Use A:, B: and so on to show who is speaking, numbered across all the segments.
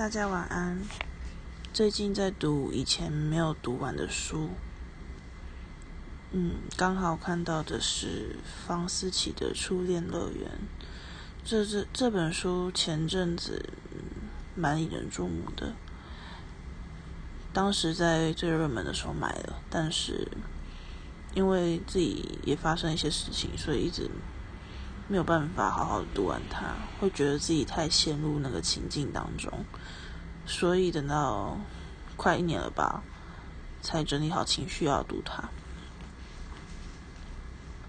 A: 大家晚安。最近在读以前没有读完的书，嗯，刚好看到的是方思琪的《初恋乐园》。这这这本书前阵子蛮引人注目的，当时在最热门的时候买了，但是因为自己也发生一些事情，所以一直。没有办法好好读完它，会觉得自己太陷入那个情境当中，所以等到快一年了吧，才整理好情绪要读它。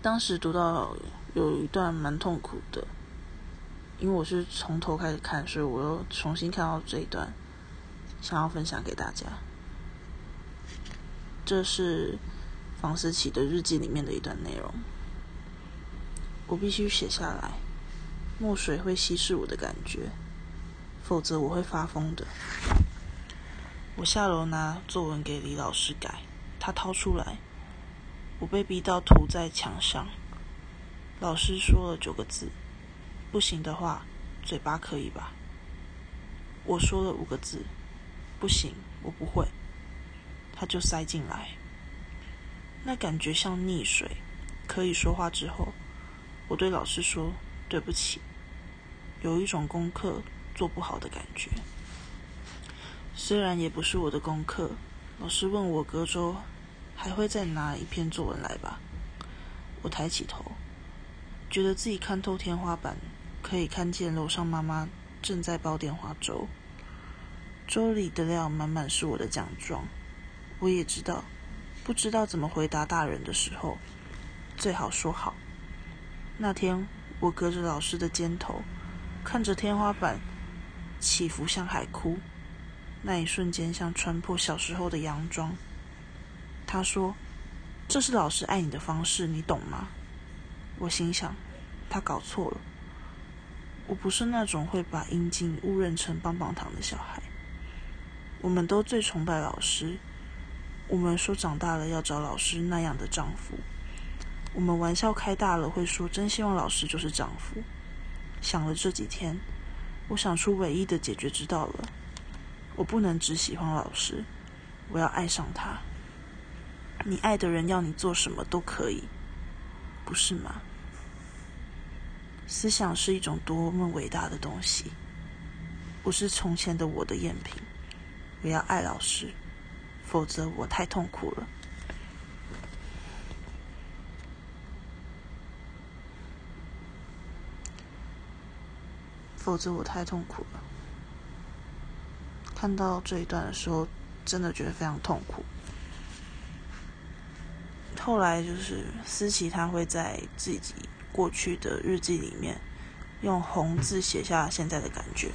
A: 当时读到有一段蛮痛苦的，因为我是从头开始看，所以我又重新看到这一段，想要分享给大家。这是房思琪的日记里面的一段内容。我必须写下来，墨水会稀释我的感觉，否则我会发疯的。我下楼拿作文给李老师改，他掏出来，我被逼到涂在墙上。老师说了九个字：不行的话，嘴巴可以吧？我说了五个字：不行，我不会。他就塞进来，那感觉像溺水，可以说话之后。我对老师说：“对不起，有一种功课做不好的感觉。虽然也不是我的功课。”老师问我隔周还会再拿一篇作文来吧？我抬起头，觉得自己看透天花板，可以看见楼上妈妈正在煲电话粥，粥里的料满满是我的奖状。我也知道，不知道怎么回答大人的时候，最好说好。那天，我隔着老师的肩头，看着天花板起伏，像海哭。那一瞬间，像穿破小时候的洋装。他说：“这是老师爱你的方式，你懂吗？”我心想，他搞错了。我不是那种会把阴茎误认成棒棒糖的小孩。我们都最崇拜老师。我们说长大了要找老师那样的丈夫。我们玩笑开大了，会说真希望老师就是丈夫。想了这几天，我想出唯一的解决之道了。我不能只喜欢老师，我要爱上他。你爱的人要你做什么都可以，不是吗？思想是一种多么伟大的东西。我是从前的我的赝品。我要爱老师，否则我太痛苦了。否则我太痛苦了。看到这一段的时候，真的觉得非常痛苦。后来就是思琪，他会在自己过去的日记里面用红字写下现在的感觉。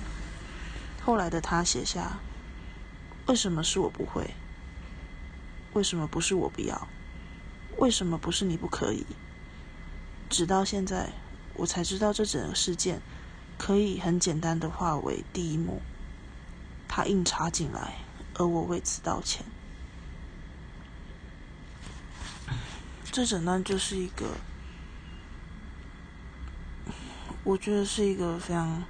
A: 后来的他写下：为什么是我不会？为什么不是我不要？为什么不是你不可以？直到现在，我才知道这整个事件。可以很简单的化为第一幕，他硬插进来，而我为此道歉。这整段就是一个，我觉得是一个非常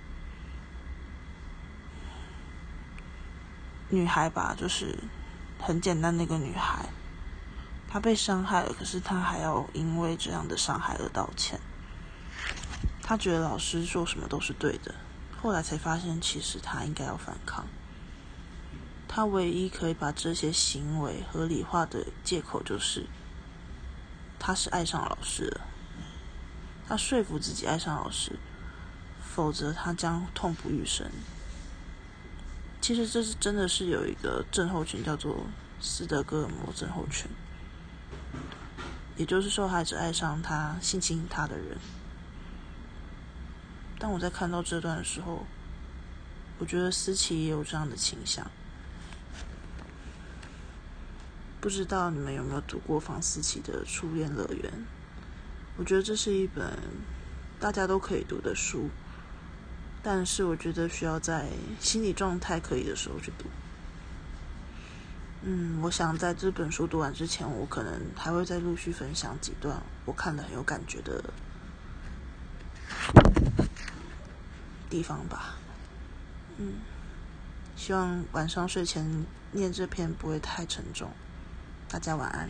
A: 女孩吧，就是很简单的一个女孩，她被伤害了，可是她还要因为这样的伤害而道歉。他觉得老师说什么都是对的，后来才发现，其实他应该要反抗。他唯一可以把这些行为合理化的借口就是，他是爱上老师了。他说服自己爱上老师，否则他将痛不欲生。其实这是真的是有一个症候群，叫做斯德哥尔摩症候群，也就是受害者爱上他性侵他的人。当我在看到这段的时候，我觉得思琪也有这样的倾向。不知道你们有没有读过房思琪的《初恋乐园》？我觉得这是一本大家都可以读的书，但是我觉得需要在心理状态可以的时候去读。嗯，我想在这本书读完之前，我可能还会再陆续分享几段我看了很有感觉的。地方吧，嗯，希望晚上睡前念这篇不会太沉重。大家晚安。